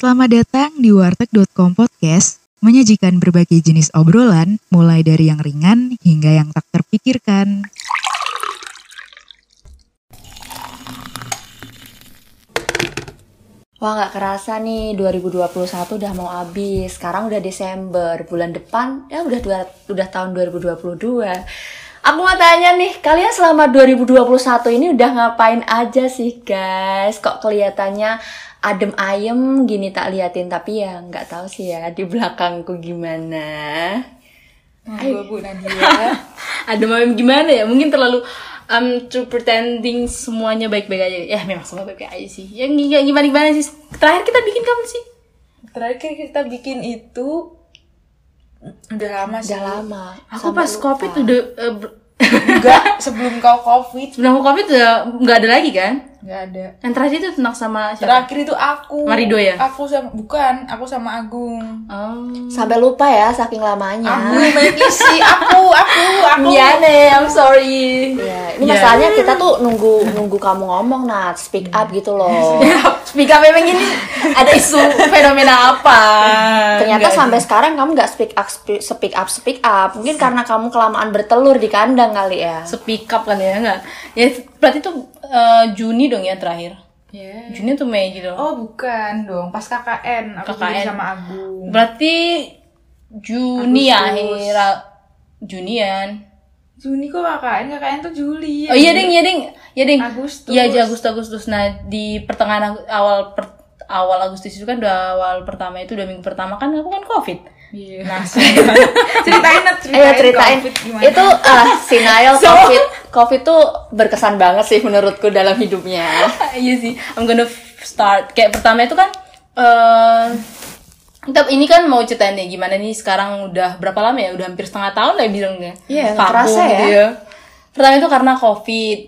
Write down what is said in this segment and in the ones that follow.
Selamat datang di warteg.com podcast, menyajikan berbagai jenis obrolan, mulai dari yang ringan hingga yang tak terpikirkan. Wah nggak kerasa nih 2021 udah mau habis. Sekarang udah Desember, bulan depan ya udah dua, udah tahun 2022. Aku mau tanya nih, kalian selama 2021 ini udah ngapain aja sih guys? Kok kelihatannya adem ayem gini tak liatin tapi ya nggak tahu sih ya di belakangku gimana. Gue Bu Nadia. adem ayem gimana ya? Mungkin terlalu um, to pretending semuanya baik-baik aja. Ya memang semua baik-baik aja sih. Ya gi- gimana gimana sih? Terakhir kita bikin kapan sih? Terakhir kita bikin itu udah lama sih. Udah lama. Aku sampai pas lupa. covid udah uh, Enggak, sebelum kau covid sebelum covid udah nggak ada lagi kan? nggak ada. Yang terakhir itu tentang sama siapa? Terakhir itu aku. Marido ya? Aku sama bukan, aku sama Agung. Oh. Sampai lupa ya saking lamanya. Aku yang banyak isi, aku, aku, aku. Iya nih, I'm sorry. Ya, ini Ya. masalahnya kita tuh nunggu nunggu kamu ngomong Nat, speak up gitu loh. Speak up memang ini ada isu fenomena apa? Ternyata Enggak sampai sih. sekarang kamu nggak speak up speak up speak up. Mungkin karena kamu kelamaan bertelur di kandang kali ya. speak up kan ya enggak? Ya berarti tuh eh, Juni dong ya terakhir. Iya. Juni tuh Mei gitu. Oh bukan dong, pas KKN aku KKN. sama Agung. Berarti Juni Agustus. akhir Junian. Juni kok KKN, KKN tuh Juli. Oh iya ding, iya ding, iya ding. Agustus. Iya aja Agustus Agustus. Nah di pertengahan awal per- awal Agustus itu kan udah awal pertama itu udah minggu pertama kan aku kan covid. Iya. Nah, ceritain ceritain, Ayo ceritain. COVID gimana. Itu ah Sinail COVID COVID tuh berkesan banget sih menurutku dalam hidupnya. iya sih, I'm gonna start. Kayak pertama itu kan, eh kita ini kan mau ceritain deh gimana nih sekarang udah berapa lama ya? Udah hampir setengah tahun lah bilangnya. Iya, Vakum kerasa ya. gitu Pertama itu karena covid.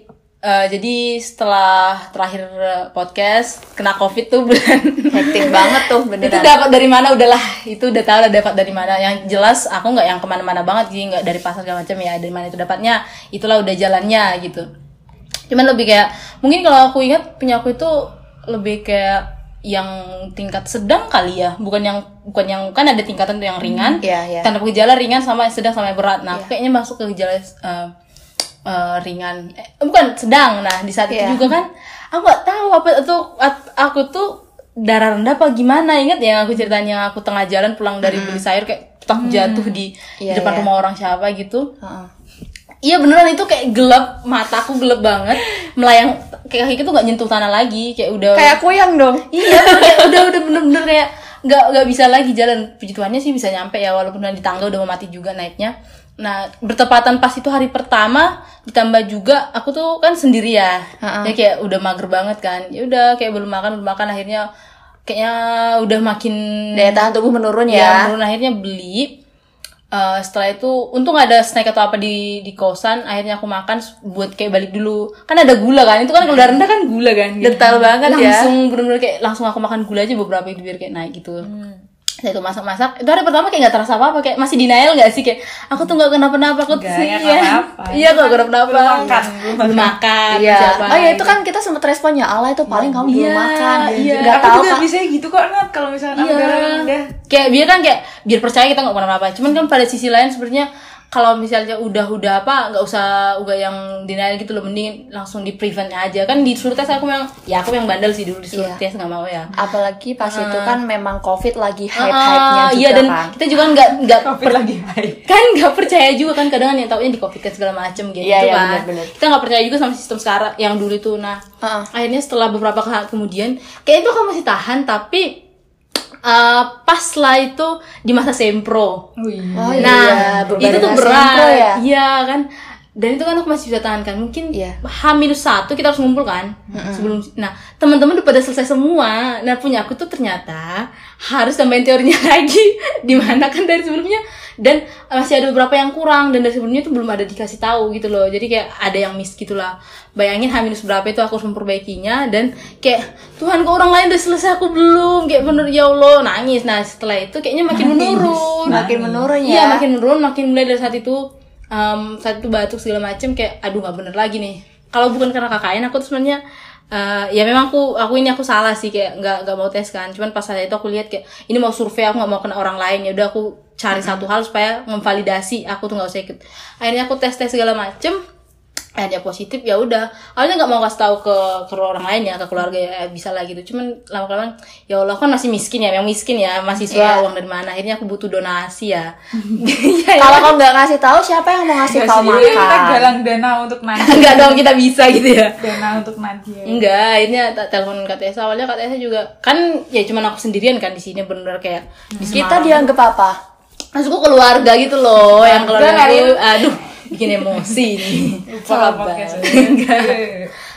Eh, jadi setelah terakhir eh, podcast kena covid tuh bulan. Hektik banget tuh itu beneran. dapat dari mana? Udahlah itu udah tahu lah dapat dari mana. Yang jelas aku nggak yang ke mana-mana banget sih nggak dari pasar segala macam ya dari mana itu dapatnya itulah udah jalannya gitu. Cuman lebih kayak mungkin kalau aku ingat punya aku itu lebih kayak yang tingkat sedang kali ya. Bukan yang bukan yang kan ada tingkatan tuh yang ringan. Iya, iya. tanpa gejala ringan sama yang sedang sama yang berat. Nah kayaknya masuk ke gejala eh, eh, ringan. Eh, bukan sedang. Nah di saat Iya. itu juga kan aku nggak tahu apa itu aku tuh darah rendah apa gimana. Ingat ya aku ceritanya aku tengah jalan pulang dari beli sayur kayak tak jatuh di, di Iya, depan iya. rumah orang siapa gitu. Heeh. Iya beneran itu kayak gelap mataku gelap banget. Melayang kayak kaki itu nggak nyentuh tanah lagi kayak udah Kayak kuyang dong. iya kayak udah udah bener-bener kayak nggak nggak bisa lagi jalan. Puji Tuhannya sih bisa nyampe ya walaupun di tangga udah mau mati juga naiknya nah bertepatan pas itu hari pertama ditambah juga aku tuh kan sendiri ya ya kayak udah mager banget kan. Ya udah kayak belum makan belum makan akhirnya kayaknya udah makin Daya tahan tubuh menurun ya, ya. menurun akhirnya beli. Eh, setelah itu untung ada snack atau apa di di kosan akhirnya aku makan buat kayak balik dulu. Kan ada gula kan itu kan kalau udah rendah kan gula kan. Gitu. Detail banget ya. langsung bener-bener kayak langsung aku makan gula aja beberapa itu biar kayak naik gitu Setelah itu masak-masak itu hari pertama kayak nggak terasa apa-apa kayak masih denial nggak sih kayak aku tuh nggak kenapa-napa aku tuh Nggak, sih nggak ya kenapa-napa. iya kok kenapa-napa Belum makan, belum makan Iya. siapa Oh ya itu kan kita sempat respon ya Allah itu paling kamu belum Iya, makan. iya. Nggak tahu kan. bisa gitu kok Nat kalau misalnya Iya. Kayak biar kan kayak biar percaya kita nggak kenapa-napa. Cuman kan pada sisi lain sebenarnya kalau misalnya udah-udah apa nggak usah udah yang denial gitu loh mending langsung di prevent aja kan disuruh tes aku memang ya aku yang bandel sih dulu disuruh Iya. tes nggak mau ya Apalagi pas itu kan memang COVID lagi Ah, hype-hype-nya juga iya dan kan. kita juga nggak nggak Covid lagi baik. kan nggak percaya juga kan kadang kan yang taunya di covid kan segala macem gitu Iya, iya, kan benar-benar. kita nggak percaya juga sama sistem sekarang yang dulu itu nah Heeh. akhirnya setelah beberapa saat kemudian kayak itu aku masih tahan tapi eh, pas lah itu di masa sempro Oh iya. Oh iya, nah baru itu tuh berat intro ya. iya kan dan itu kan aku masih bisa tahan kan mungkin Iya. H minus satu kita harus ngumpul kan? Sebelum nah teman-teman udah pada selesai semua. Nah punya aku tuh ternyata harus tambahin teorinya lagi. Di mana kan dari sebelumnya? Dan masih ada beberapa yang kurang. Dan dari sebelumnya tuh belum ada dikasih tahu gitu loh. Jadi kayak ada yang miss gitulah bayangin H minus berapa itu aku harus memperbaikinya. Dan kayak Tuhan kok orang lain udah selesai? Aku belum. Kayak bener ya Allah. Nangis. Nah setelah itu kayaknya makin menurun. Makin menurun ya. Iya makin menurun, makin mulai dari saat itu em, saat itu batuk segala macem kayak aduh nggak bener lagi nih. Kalau bukan karena KKN aku tuh sebenarnya eh, ya memang aku aku ini aku salah sih kayak nggak nggak mau tes kan. Cuman pas saat itu aku lihat kayak ini mau survei aku nggak mau kena orang lain. Ya udah aku cari satu hal supaya memvalidasi aku tuh nggak usah ikut. Akhirnya aku tes tes segala macem akhirnya positif ya udah. Awalnya nggak mau kasih tahu ke ke orang lain ya ke keluarga ya bisa lah gitu. Cuman lama kelamaan ya Allah kan masih miskin ya yang miskin ya mahasiswa Iya. uang dari mana? Akhirnya aku butuh donasi ya. Kalau kau nggak ngasih tahu, siapa yang mau ngasih Nggak kau sih, kita makan? galang dana untuk Nadia enggak dong kita bisa gitu ya. Dana untuk Nadia enggak akhirnya tak telepon Kak Tessa. Awalnya Kak Tessa juga kan ya cuman aku sendirian kan di sini benar kayak di Kita dianggap apa? Maksudku keluarga gitu loh yang keluarga aduh bikin emosi nih Salah podcast enggak.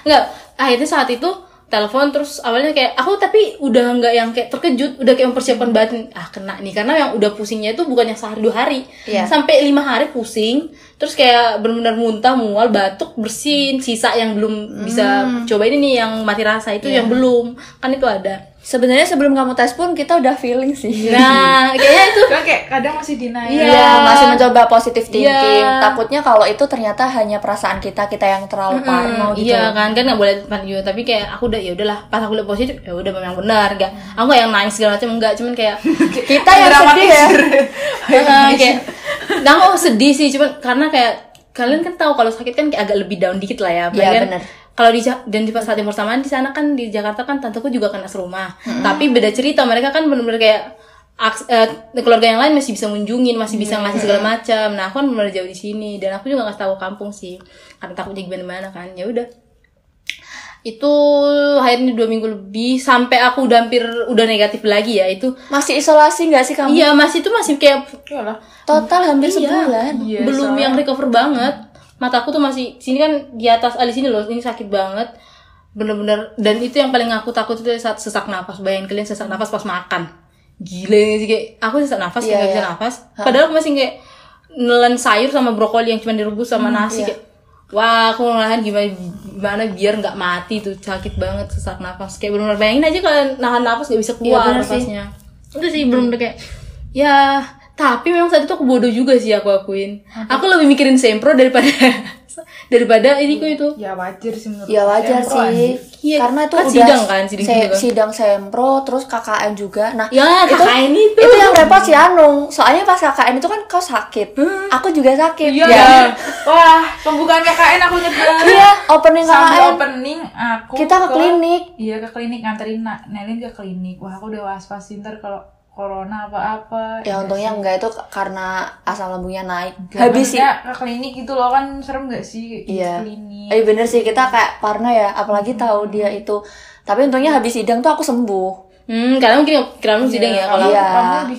Enggak. Akhirnya saat itu telepon terus awalnya kayak aku tapi udah nggak yang kayak terkejut udah kayak mempersiapkan batin ah kena nih. Karena yang udah pusingnya itu bukan yang sehari dua hari. Iya. sampai lima hari pusing terus kayak benar-benar muntah mual batuk bersin sisa yang belum bisa coba ini nih yang mati rasa itu yang belum. Kan itu ada Sebenarnya sebelum kamu tes pun kita udah feeling sih. nah kayaknya itu Cuma kayak kadang masih denial Iya. Iya, masih mencoba positive thinking. Iya. Takutnya kalau itu ternyata hanya perasaan kita, kita yang terlalu parno gitu. Iya kan kan nggak boleh depan juga tapi kayak aku udah ya udahlah pas aku lihat positif ya udah memang benar enggak aku nggak yang nangis segala macam enggak cuman kayak Kita yang sedih ya. Heeh, kayak nah aku sedih sih cuman karena kayak kalian kan tahu kalau sakit kan kayak agak lebih down dikit lah ya Iya, kan bener. Kalau di dan di saat yang bersamaan di sana kan di Jakarta kan tanteku juga kena serumah tapi beda cerita mereka kan benar-benar kayak aks- eh, keluarga yang lain masih bisa mengunjungin masih bisa ngasih segala macam nah aku kan benar jauh di sini dan aku juga nggak tahu kampung sih karena takutnya gimana-mana kan ya udah itu akhirnya dua minggu lebih sampai aku udah hampir udah negatif lagi ya itu Masih isolasi nggak sih kamu? iya masih itu masih kayak. Total hampir Iya. sebulan. Iya, belum soalnya- yang recover banget mataku tuh masih sini kan di atas ah, di sini loh ini sakit banget. Bener-bener dan itu yang paling aku takut itu saat sesak nafas. Bayangin kalian sesak nafas pas makan. Gila ini sih kayak aku sesak nafas Iya, kayak nggak bisa iya. nafas. Padahal aku masih kayak nelen sayur sama brokoli yang cuma direbus sama nasi iya. kayak wah aku ngelahan gimana gimana biar nggak mati tuh sakit banget sesak nafas. Kayak bener-bener bayangin aja kalau nahan nafas nggak bisa keluar bener sih. nafasnya. Itu sih bener-bener kayak ya tapi memang saat itu aku bodoh juga sih aku akuin aku lebih mikirin sempro daripada daripada ini kok itu ya wajar sih menurut Ya wajar Sempro, sih. Iya, Karena itu kan udah sidang kan, sidang se- juga kan. sidang sempro terus KKN juga. Nah, ya itu KKN itu itu yang repot si Anung. Soalnya pas KKN itu kan kau sakit. Aku juga sakit. Iya. Ya. Wah, pembukaan KKN aku banget. Iya, opening Sambil KKN. opening aku Kita ke klinik. Iya ke klinik nganterin Nelin ke klinik. Wah aku udah was-was ntar kalau corona apa-apa. Ya untungnya enggak itu karena asam lambungnya naik. Gak Habis sih. ke klinik gitu loh kan serem gak sih Iya. klinik. Eh bener sih kita kayak parno ya, apalagi tahu dia itu. Tapi untungnya habis sidang tuh aku sembuh. hmm karena mungkin kira lu sidang ya Iya, kalau iya,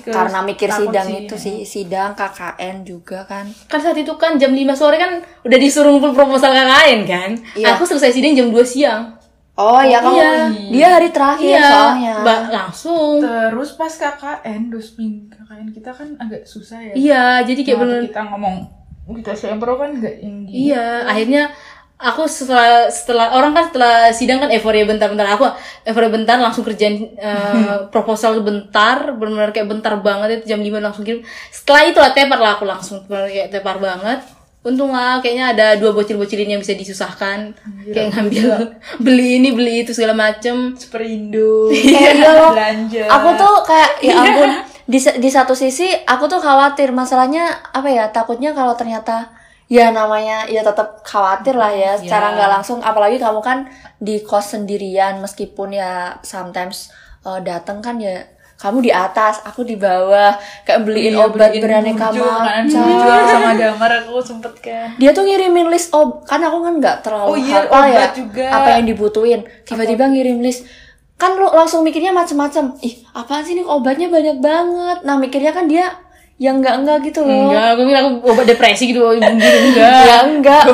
karena mikir sidang sih. itu sih, sidang KKN juga kan. kan saat itu kan jam 5 sore kan udah disuruh ngumpul proposal KKN kan Iya. aku selesai sidang jam 2 siang Oh iya kamu iya. dia hari terakhir soalnya. Ba- langsung Terus pas KKN, dos minggu KKN kita kan agak susah ya. iya jadi kayak Waktu bener kita ngomong kita sempro kan gak yang gitu. Iya, akhirnya aku setelah setelah orang kan setelah sidang kan euforia bentar-bentar aku euforia bentar langsung kerjain eh, proposal bentar benar-benar kayak bentar banget itu jam 5 langsung kirim setelah itu lah tepar lah aku langsung kayak tepar banget untung lah kayaknya ada dua bocil-bocilin yang bisa disusahkan kayak ngambil beli ini beli itu segala macem Superindo. Iya loh. Belanja. Aku tuh kayak ya ampun di di satu sisi aku tuh khawatir masalahnya apa ya takutnya kalau ternyata ya namanya ya tetap khawatir lah ya secara nggak langsung apalagi kamu kan di kos sendirian meskipun ya sometimes eh, datang kan ya kamu di atas aku di bawah. Kayak beliin Iya, obat beliin beraneka macam burjo sama damar aku sempet kan. dia tuh ngirimin list ob kan aku kan nggak terlalu Oh iya, hafal ya juga. apa yang dibutuhin. Tiba-tiba ngirim list. Kan lu langsung mikirnya macem-macem. Ih apaan sih nih obatnya banyak banget. Nah mikirnya kan dia yang enggak enggak gitu loh. Enggak aku kira aku obat depresi gitu gitu enggak ya enggak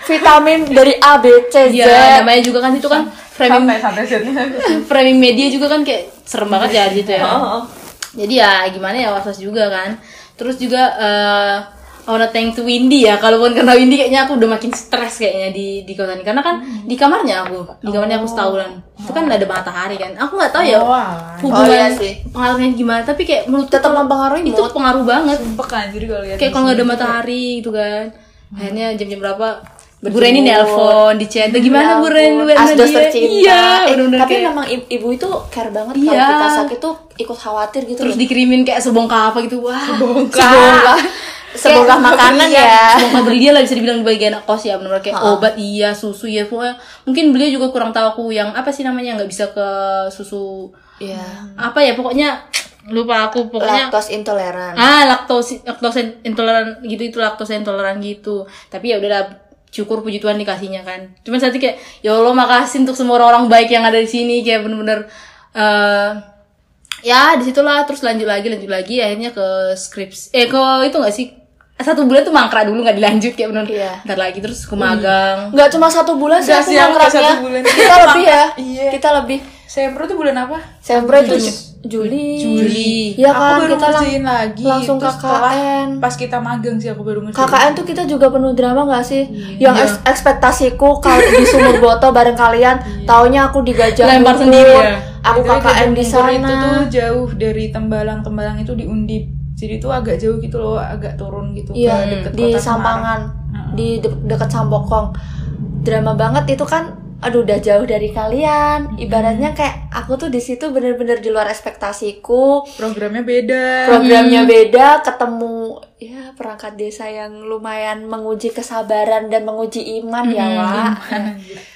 vitamin dari A B C Z. Iya, namanya juga kan itu kan framing Santai santai framing media juga kan kayak serem banget ya gitu ya. Oh, oh. Jadi ya gimana ya was-was juga kan. Terus juga eh I wanna thank to Windy ya. Kalaupun karena Windy kayaknya aku udah makin stres kayaknya di di kota ini. Karena kan di kamarnya aku, di kamarnya aku setahunan. Itu kan ada matahari kan. Aku nggak tahu ya Oh, hubungan Oh, iya sih. pengaruhnya gimana. Tapi kayak menurut tetap mempengaruhi itu mood pengaruh banget Sumpah kan jadi kalau kayak kalau nggak ada matahari gitu kan akhirnya jam-jam berapa Bu Reni nelpon di chat "Tuh, gimana Bu Reni lu Ya As sama doster dia?" cinta. iya Eh, bener-bener tapi kayak- memang ibu itu care banget Iya. kalau kita sakit tuh ikut khawatir gitu terus loh. dikirimin kayak sebongkah apa gitu. Wah sebongkah. Sebongkah. Makanan ya. Sebongkah berlian lah bisa dibilang di bagian kos ya benar kayak obat iya susu ya pokoknya. Mungkin beliau juga kurang tahu aku yang apa sih namanya nggak bisa ke susu. Iya. apa ya pokoknya lupa aku pokoknya. Laktos intoleran. ah laktose laktose intoleran gitu itu laktose intoleran gitu. Tapi ya udahlah syukur puji Tuhan dikasihnya kan cuman saat itu kayak ya Allah makasih untuk semua orang-orang baik yang ada di sini kayak bener-bener eh ya di situlah terus lanjut lagi lanjut lagi akhirnya ke skrips eh ke itu gak sih satu bulan tuh mangkrak dulu nggak dilanjut kayak bener Iya. ntar lagi terus ke magang Nggak cuma satu bulan sih aku mangkraknya. Kita lebih ya. Iya. Kita lebih. Sempro tuh bulan apa? Sempro itu Juli. Juli. Ya aku kan baru kita lang- lagi. langsung Terus KKN. Pas kita magang sih aku baru ngerjain. KKN tuh kita juga penuh drama gak sih? Iya. Yang eks- ekspektasiku kalau di Sumur Boto bareng kalian, taunya aku di Gajah Lempar sendiri ya? Aku Itu KKN di sana. itu tuh jauh dari Tembalang. Tembalang itu di Undip. Jadi itu agak jauh gitu loh, agak turun gitu Iya, ke deket di Sampangan, Semarang. di de- deket Sambokong. Drama banget itu kan. Aduh, udah jauh dari kalian. Ibaratnya kayak aku tuh di situ bener-bener di luar ekspektasiku. Programnya beda. Programnya beda, ketemu ya perangkat desa yang lumayan menguji kesabaran dan menguji iman ya, Wak.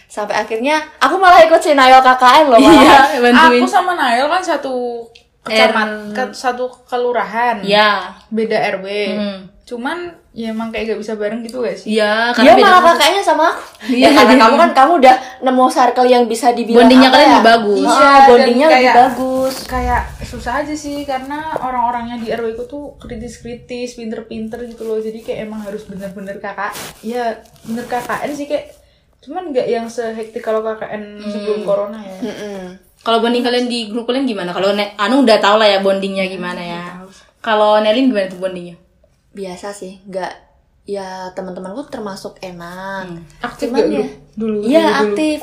Sampai akhirnya aku malah ikut Sinayo KKN loh, malah. iya bantuin Aku sama Nail kan satu kecamat, ke- satu kelurahan. ya Beda RW. Hmm. Cuman ya emang kayak gak bisa bareng gitu gak sih? iya Dia karena beda malah kakaknya sama aku. Iya, ya karena dia- kamu kan kamu udah nemu circle yang bisa dibilang Bondingnya kalian ya? lebih bagus. Iya, Iya, dan bondingnya lebih kayak- bagus. kayak susah aja sih karena orang-orangnya di RW ku tuh kritis-kritis, pinter-pinter gitu loh. Jadi kayak emang harus bener-bener kakak. Ya bener KKN sih kayak cuman nggak yang sehektik kalau KKN sebelum corona ya. Mm-mm. Kalau bonding kalian di grup kalian gimana? Kalau Anu udah tau lah ya bondingnya gimana ya. Kalau Nelin gimana tuh bondingnya? Biasa sih, nggak ya teman-temanku termasuk enak. Aktif Cuman gak ya, dulu? Iya aktif.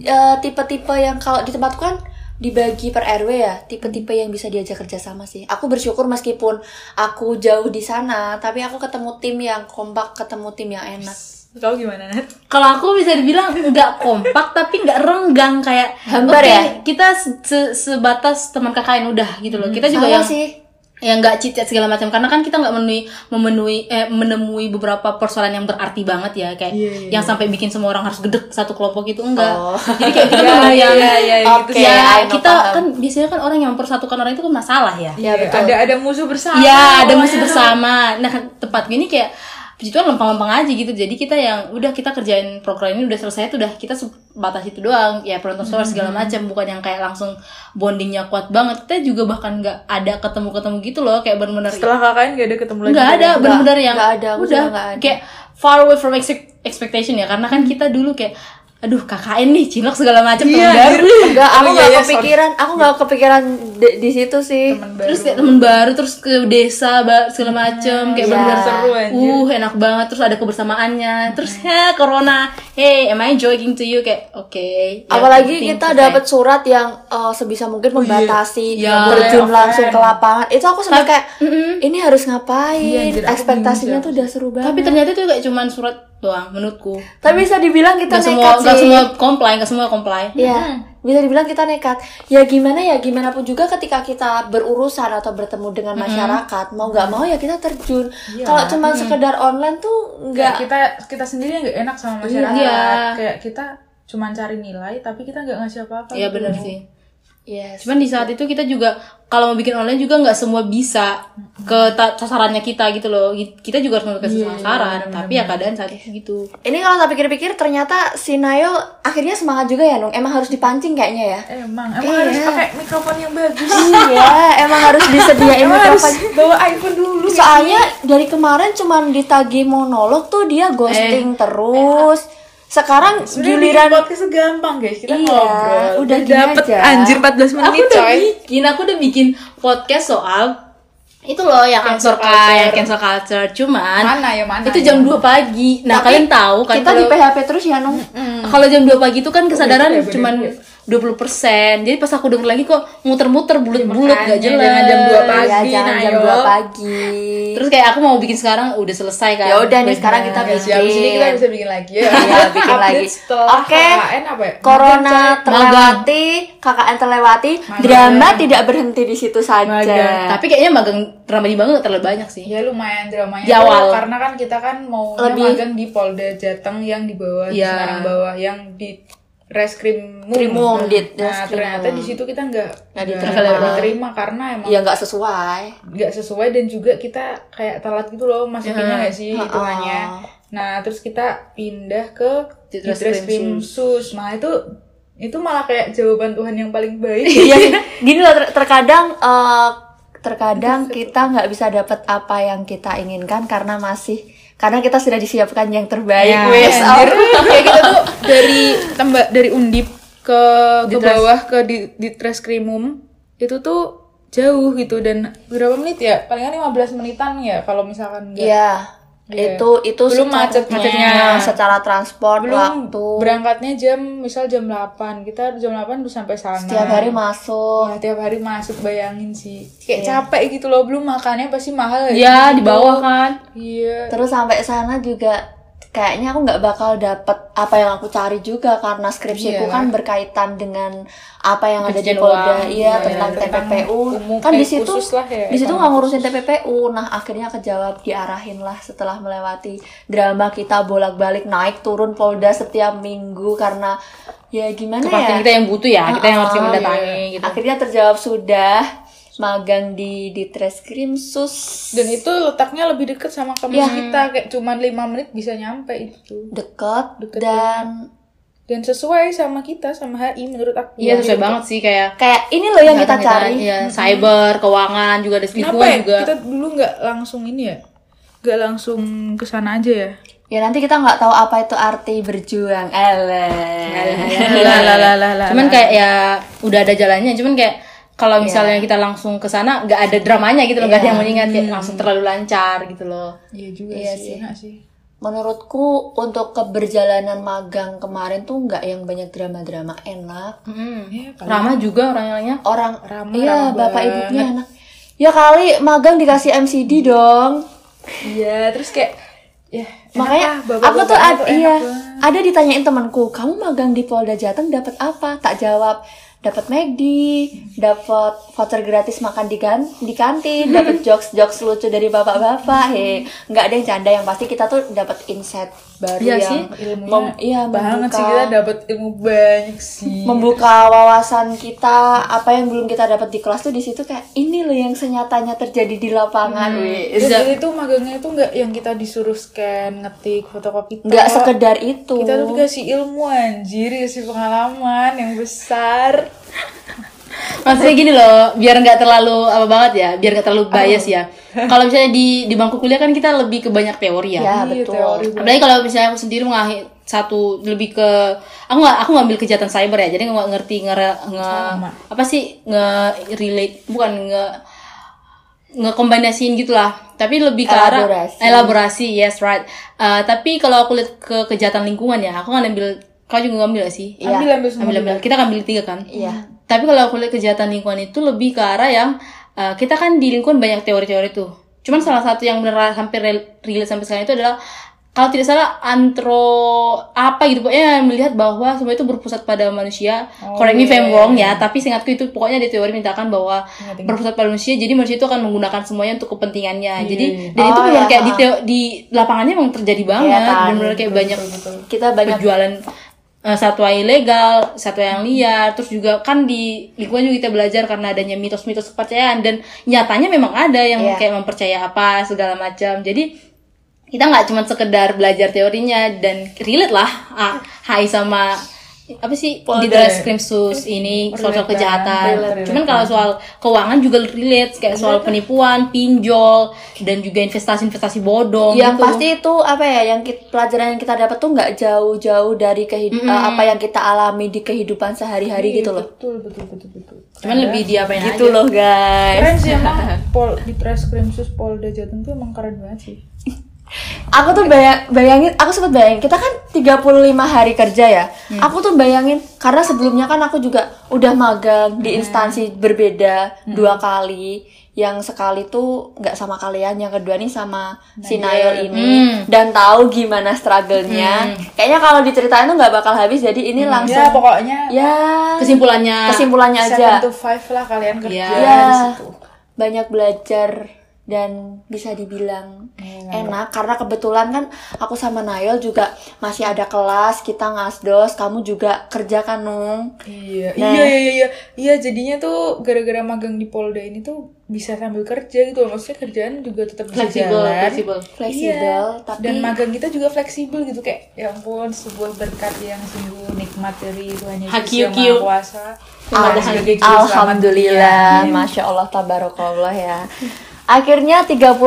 Eh, tipe-tipe yang kalau di tempatku kan dibagi per RW ya, tipe-tipe yang bisa diajak kerja sama sih. Aku bersyukur meskipun aku jauh di sana, tapi aku ketemu tim yang kompak, ketemu tim yang enak. Kau gimana Nat? Kalau aku bisa dibilang nggak kompak tapi nggak renggang kayak Hambar oke, ya? Kita se- se- sebatas teman KKN udah gitu loh. Kita juga Sama yang sih. Yang nggak chat segala macam karena kan kita nggak memenuhi memenuhi eh, menemui beberapa persoalan yang berarti banget ya kayak Iya, iya, yang sampai bikin semua orang harus gedek satu kelompok itu enggak. Oh. Jadi kayak kita Iya, yang iya, iya, Oke, gitu. I ya know, kita paham. kan biasanya kan orang yang mempersatukan orang itu kan masalah ya. Iya, betul. Ada ada musuh bersama. Iya, ada musuh bersama. Nah, tempat gini kayak puji Tuhan lempeng-lempeng aja gitu. Jadi kita yang udah kita kerjain program ini udah selesai tuh udah kita sebatas itu doang. Ya penonton story segala macam, bukan yang kayak langsung bondingnya kuat banget. Kita juga bahkan nggak ada ketemu-ketemu gitu loh, kayak benar-benar Setelah KKN gak ada ketemu lagi. nggak ada Nggak, benar-benar yang nggak ada, udah nggak ada. kayak far away from expect- expectation ya karena kan kita dulu kayak aduh KKN nih cilok segala macam Iya, teman baru Enggak, aku Oh, iya, nggak iya, kepikiran, aku nggak kepikiran di, di situ sih. Teman baru. terus kayak temen baru terus ke desa segala macem kayak Iya. bener seru anjir. uh enak banget terus ada kebersamaannya terus ya corona hey am I joking to you kayak oke ya, Apalagi kita dapat surat yang uh, sebisa mungkin membatasi Iya. terjun Boleh langsung offline. ke lapangan. Itu aku sampai kayak ini harus ngapain? Iya, Ekspektasinya tuh udah seru banget. tapi ternyata itu kayak cuman surat doang menurutku Tapi bisa dibilang kita nggak semua nekat nggak sih. semua comply nggak semua comply Iya, bisa dibilang kita nekat. Ya gimana ya, gimana pun juga ketika kita berurusan atau bertemu dengan masyarakat, mau nggak mau ya kita terjun. Iya. Kalau cuma sekedar online tuh nggak. kita kita sendiri nggak enak sama masyarakat. Iya. Kayak kita cuman cari nilai tapi kita nggak ngasih apa-apa. Iya gitu. benar sih Yes. Cuman di saat itu kita juga kalau mau bikin online juga nggak semua bisa ke sasarannya kita gitu loh. Kita juga harus Iya, ke sasaran, tapi ya keadaan saat itu gitu. Ini kalau tak pikir-pikir ternyata si Nayo akhirnya semangat juga ya, Nung. Emang harus dipancing kayaknya ya. Emang emang Iya. harus pakai mikrofon yang bagus. iya, emang harus disediain emang harus mikrofon. bawa iPhone dulu. Soalnya dari kemarin cuman ditagi monolog tuh dia ghosting terus. Sekarang Sebenarnya giliran podcast tuh gampang guys. Kita Iya, ngobrol. udah dapet aja. anjir 14 Aku menit udah coy. bikin, aku udah bikin podcast soal itu loh yang Cancel culture. yang cancel culture. Cuman Mana ya mana? itu ya? jam 2 pagi. Nah, Tapi kalian tahu kan kita di kalau- PHP terus ya, Nung. kalau jam 2 pagi itu kan kesadaran beda ya, beda cuman ya. 20%. Jadi pas aku denger lagi kok muter-muter bulut-bulut gak makanya, jelas. jangan jam 2 Iya, pagi, jangan jam Nayo. 2 pagi. Terus kayak aku mau bikin sekarang udah selesai kan. Ya udah nih sekarang kita Nah, bikin. Habis ini kita bisa bikin lagi ya. Iya, bikin Update lagi. Setelah Oke. KKN apa ya? Corona Magang, terlewati, KKN terlewati, drama tidak berhenti di situ saja. Magang. Tapi kayaknya magang drama di banget gak terlalu banyak sih. Ya lumayan dramanya Di awal. karena kan kita kan mau Lebih- magang di Polda Jateng yang di bawah di Iya. Semarang bawah yang di Reskrim Trimum, di Nah, Reskrimum. ternyata di situ kita nggak Nggak diterima. diterima karena emang Ya nggak sesuai. nggak sesuai dan juga kita kayak telat gitu loh masukinnya nggak sih hitungannya. Nah, terus kita pindah ke Ditreskrim Ditreskrim Sus. Nah, itu itu malah kayak jawaban Tuhan yang paling baik. Iya. Gini loh ter- terkadang eh, terkadang kita nggak bisa dapat apa yang kita inginkan karena masih karena kita sudah disiapkan yang terbaik. Ya, wes. Anjir, kayak kita tuh dari tembak dari undip ke ke bawah ke di, di Treskrimum itu tuh jauh gitu dan berapa menit ya? Palingan 15 menitan ya kalau misalkan Iya. Iya. Itu itu Belum secara- macetnya. secara transport belum waktu berangkatnya jam misal jam 8 kita jam 8 udah sampai sana setiap hari masuk. Wah, tiap hari masuk bayangin sih kayak capek gitu loh belum makannya pasti mahal Ya gitu. di bawah kan. iya Terus sampai sana juga kayaknya aku nggak bakal dapet apa yang aku cari juga karena skripsiku Iya. kan berkaitan dengan apa yang ada di Polda, iya Iya, tentang tentang TPPU. umum- kan di eh, situ ya, di situ nggak ngurusin TPPU. Nah akhirnya kejawab diarahin lah setelah melewati drama kita bolak-balik naik turun Polda setiap minggu karena ya gimana Kepastian ya? kita yang butuh ya, kita yang harus Ah, mendatangi gitu. Akhirnya terjawab sudah magang di di Treskrim Sus dan itu letaknya lebih deket sama kampus Iya. kita kayak cuman lima menit bisa nyampe itu. Dekat Deket dan dan sesuai sama kita sama HI menurut aku. Iya sesuai banget sih kayak kayak ini loh yang kita cari. Iya, cyber, keuangan juga ada kenapa ya? juga. kita dulu nggak langsung ini ya? Nggak langsung ke sana aja ya? Ya nanti kita nggak tahu apa itu arti berjuang. Ele. lah lah lah lah lah Cuman kayak ya udah ada jalannya, cuman kayak kalau misalnya kita langsung ke sana nggak ada dramanya gitu loh, nggak ada yang mengingat kayak langsung terlalu lancar gitu loh. iya juga Iya sih, sih. enak sih Menurutku untuk keberjalanan magang kemarin tuh nggak yang banyak drama-drama enak. Hmm. Iya, paling- Ramah juga orang-orangnya. Orang Ramah, iya bapak banget. ibunya enak. Ya kali magang dikasih MCD dong. iya terus kayak ya Makanya bapak-bapaknya aku tuh ad, iya ada ditanyain temanku, kamu magang di Polda Jateng dapat apa? Tak jawab dapat McD, dapat voucher gratis makan di kan di kantin, dapat jokes jokes lucu dari bapak-bapak. He, nggak ada yang canda yang pasti kita tuh dapat insight baru Iya yang sih, ilmunya mem- iya, banget membuka- sih kita dapat ilmu banyak sih membuka wawasan kita apa yang belum kita dapat di kelas tuh di situ kayak ini loh yang senyatanya terjadi di lapangan. Wih. Terus itu magangnya itu nggak yang kita disuruh scan, ngetik, fotokopi. Nggak sekedar itu. Kita tuh dikasih ilmu anjir, dikasih pengalaman yang besar. Maksudnya gini loh, biar nggak terlalu apa banget ya, biar nggak terlalu bias ya. Kalau misalnya di di bangku kuliah kan kita lebih ke banyak teori ya. Ya, Iya, betul. teori. Apalagi kalau misalnya aku sendiri mengakhir satu lebih ke aku nggak aku ngambil kejahatan cyber ya, jadi nggak ngerti nge, nge Sama. apa sih nge relate bukan nge ngekombinasiin gitulah tapi lebih ke arah Elaborasi. elaborasi yes right Eh, tapi kalau aku lihat ke kejahatan lingkungan ya aku nggak ambil kau juga ngambil gak sih Iya. Ambil ambil semua. ambil ambil kita ambil tiga kan Iya. Tapi kalau aku lihat kejahatan lingkungan itu lebih ke arah yang uh, kita kan di lingkungan banyak teori-teori tuh. Cuman salah satu yang benar hampir relate sampai sekarang itu adalah kalau tidak salah antro apa gitu pokoknya melihat bahwa semua itu berpusat pada manusia. Correct me if I'm wrong ya, tapi seingatku itu pokoknya di teori mintakan bahwa berpusat pada manusia. Jadi manusia itu akan menggunakan semuanya untuk kepentingannya. Jadi dan itu Oh, benar ya, kayak di, teo- di lapangannya emang terjadi banget. kan, Benar-benar kayak banyak Kita banyak penjualan eh, satwa ilegal, satwa yang liar, terus juga kan di lingkungan juga kita belajar karena adanya mitos-mitos kepercayaan dan nyatanya memang ada yang Iya. kayak mempercaya apa segala macam. Jadi kita nggak cuma sekedar belajar teorinya dan relate lah ah, HI sama apa sih di Krim sus ini soal-soal Relate kejahatan. banget, Cuman kalau soal keuangan juga relate kayak soal penipuan, pinjol dan juga investasi-investasi bodong yang gitu. pasti itu apa ya yang kita, pelajaran yang kita dapat tuh nggak jauh-jauh dari kehidupan apa yang kita alami di kehidupan sehari-hari gitu loh Betul, betul, betul, betul. Cuman lebih diapain gitu aja. loh guys Keren sih emang Pol di Treskrim Sus Polda Jateng tuh emang keren banget sih. Aku tuh bayang, bayangin aku sempat bayangin kita kan 35 hari kerja ya Hmm. aku tuh bayangin karena sebelumnya kan aku juga udah magang di instansi berbeda Hmm. dua kali yang sekali tuh nggak sama kalian yang kedua nih sama si Nadia. Nail ini Hmm. dan tahu gimana struggle-nya kayaknya kalau diceritain tuh nggak bakal habis jadi ini langsung ya pokoknya ya Kesimpulannya. kesimpulannya aja 7 to 5 lah kalian kerja Iya. ya banyak belajar dan bisa dibilang enak karena kebetulan kan aku sama Nail juga masih ada kelas kita ngasdos kamu juga kerja kan Nung Iya, Nah. iya, iya, iya, iya. Jadinya tuh gara-gara magang di Polda ini tuh bisa sambil kerja gitu. loh. Maksudnya kerjaan juga tetap bisa fleksibel, jalan. fleksibel. fleksibel Iya. tapi Dan magang kita juga fleksibel gitu kayak ya ampun sebuah berkat yang sungguh nikmat dari Tuhan Yesus yang. Maha Kuasa. Alhamdulillah dunia. Masya Allah Tabarakallah ya Akhirnya 35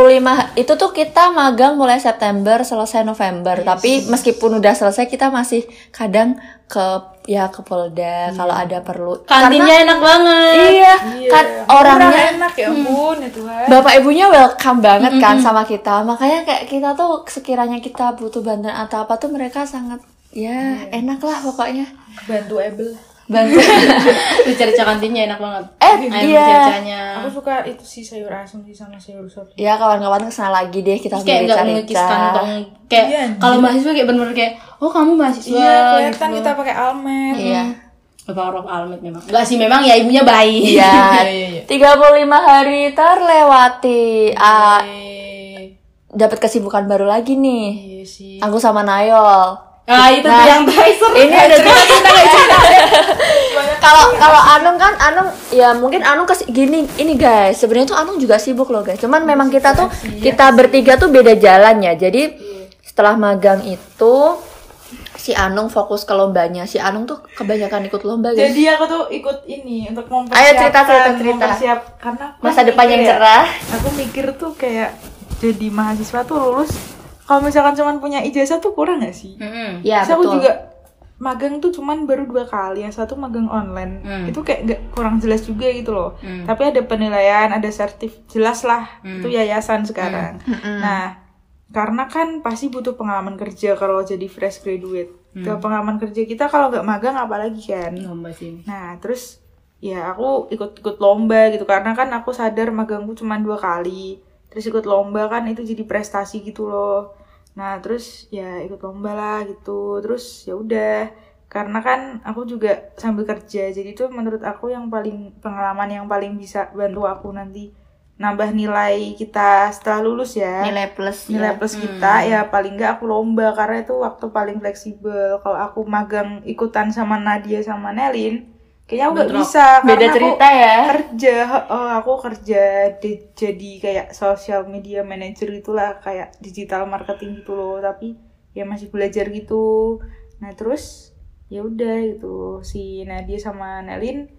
itu tuh kita magang mulai September selesai November tapi meskipun udah selesai kita masih kadang ke ya ke Polda kalau ada perlu Kantinnya enak banget. iya, Iya. kan orangnya enak ya ampun ya Tuhan. Bapak ibunya welcome banget kan sama kita. Makanya kayak kita tuh sekiranya kita butuh bantuan atau apa tuh mereka sangat ya enak lah pokoknya. Bantu Ebel. Bantu. Rica-rica kantinnya enak banget. Eh, Ayam iya. rica-ricanya. Aku suka itu sih sayur asam sih sama sayur sop. ya kawan-kawan ke sana lagi deh kita Terus kayak nggak mengikis kantong kayak Iya, kalau mahasiswa kayak bener-bener kayak oh kamu mahasiswa Iya, kelihatan gitu. kita pakai almet. Iya. Power of Almet memang enggak sih memang ya ibunya baik Iya. Iya, iya, iya. 35 hari terlewati. Ah, dapat kesibukan baru lagi nih. Iya sih. Aku sama Nayol. Ah itu Nah, yang Tracer Ini ada cerita cerita Kalau kalau Anung kan Anung ya mungkin Anung kes gini ini guys sebenarnya tuh Anung juga sibuk loh guys. Cuman memang kita tuh kita bertiga tuh beda jalan ya. Jadi setelah magang itu si Anung fokus ke lombanya. Si Anung tuh kebanyakan ikut lomba guys. Jadi aku tuh ikut ini untuk mempersiapkan Ayo cerita, cerita, cerita. mempersiap karena Masa depan yang ya, cerah. Aku mikir tuh kayak jadi mahasiswa tuh lulus kalau misalkan cuman punya ijazah tuh kurang gak sih? Mm-mm. Ya Terus aku betul. juga magang tuh cuman baru dua kali, yang satu magang online. Hmm. Itu kayak nggak kurang jelas juga gitu loh. Hmm. Tapi ada penilaian, ada sertif, jelas lah. Hmm. Itu yayasan sekarang. Mm-mm. Nah, karena kan pasti butuh pengalaman kerja kalau jadi fresh graduate. Ke pengalaman kerja kita kalau nggak magang apalagi kan. lomba sih Nah, terus ya aku ikut-ikut lomba gitu karena kan aku sadar magangku cuma dua kali. Terus ikut lomba kan itu jadi prestasi gitu loh. Nah, terus ya ikut lomba lah gitu. Terus ya udah karena kan aku juga sambil kerja. Jadi itu menurut aku yang paling pengalaman yang paling bisa bantu aku nanti nambah nilai kita setelah lulus ya Nilai plus nilai ya. plus kita ya paling nggak aku lomba karena itu waktu paling fleksibel kalau aku magang ikutan sama Nadia sama Nelin kayaknya aku nggak bisa Beda karena aku cerita ya. kerja oh, aku kerja di- jadi kayak social media manager itulah kayak digital marketing gitu loh tapi ya masih belajar gitu nah terus ya udah gitu si Nadia sama Nelin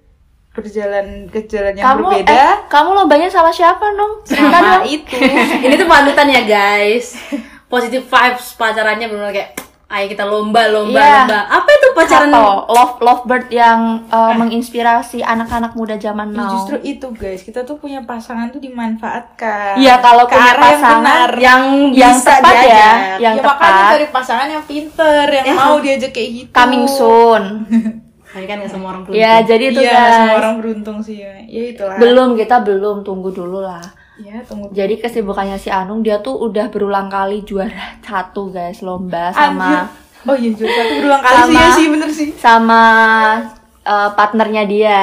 berjalan ke jalan yang Kamu berbeda eh, kamu lombanya sama siapa? Cerita sama dong. itu ini tuh panutan ya guys positive vibes pacarannya benar kayak ayo kita lomba lomba Iya. lomba apa itu pacaran Atau love lovebird yang uh, menginspirasi anak-anak muda zaman Ya, now. justru itu guys, kita tuh punya pasangan tuh dimanfaatkan. Iya, kalau Ke punya arah yang pasangan benar. yang yang bisa tepat ya, diajak. yang ya makanya tepat. cari pasangan yang pinter, yang mau diajak kayak gitu. Coming soon. Tapi kan gak semua orang beruntung. ya, jadi itu Iya, nggak semua guys. orang beruntung sih. Ya, ya itulah. Belum, kita belum, tunggu dulu lah. Ya, tunggu. Jadi kesibukannya si Anung dia tuh udah berulang kali juara satu guys lomba sama Anjir. Oh iya, juara satu berulang kali sih Sama- ya sih, bener sih. sama uh, partnernya dia.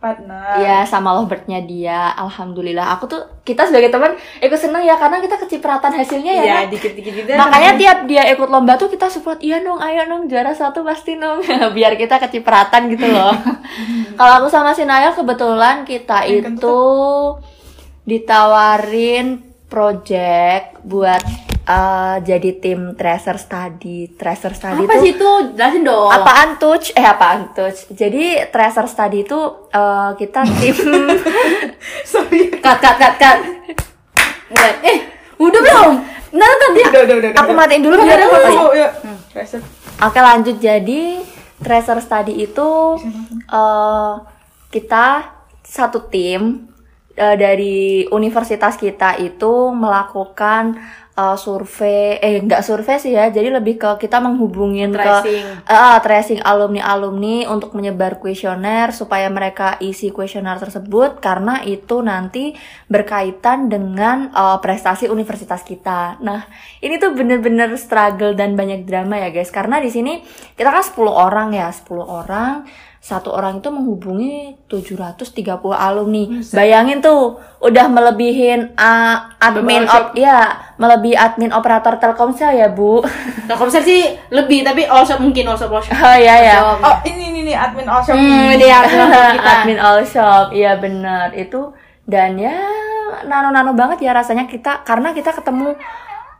Partner. Ya sama lovebirdnya dia, alhamdulillah. Aku tuh kita sebagai teman ikut seneng ya karena kita kecipratan hasilnya ya. ya Nak. dikit-dikit gitu Makanya tiap dia ikut lomba tuh kita support, iya nong, ayo nong juara satu pasti nong, biar kita kecipratan gitu loh. Kalau aku sama si Nayel kebetulan kita itu ditawarin project buat eh, jadi tim tracer study, tracer study apa tuh sih itu jelasin dong apaan touch eh apaan touch jadi tracer study itu eh, kita tim Sorry. cut cut cut cut Mulai. eh udah belum nah tadi Udah, udah, udah. aku udah. matiin dulu Oh, aku ya. Reset. Oke lanjut jadi tracer study itu eh kita satu tim eh, dari universitas kita itu melakukan eh, survei eh enggak survei sih ya jadi lebih ke kita menghubungin Tracing. ke eh, tracing alumni alumni untuk menyebar kuesioner supaya mereka isi kuesioner tersebut karena itu nanti berkaitan dengan eh, prestasi universitas kita. Nah ini tuh bener-bener struggle dan banyak drama ya guys. Karena di sini kita kan 10 orang ya 10 orang satu orang itu menghubungi 730 alumni. Bayangin tuh, udah melebihin uh, admin op, ya, melebihi admin operator Telkomsel ya, Bu. Telkomsel sih lebih tapi all shop mungkin all shop all shop. Oh iya ya. Oh ini ini nih admin all shop. Hmm, dia kita. admin all shop, iya benar. Itu dan ya nano-nano banget ya rasanya kita karena kita ketemu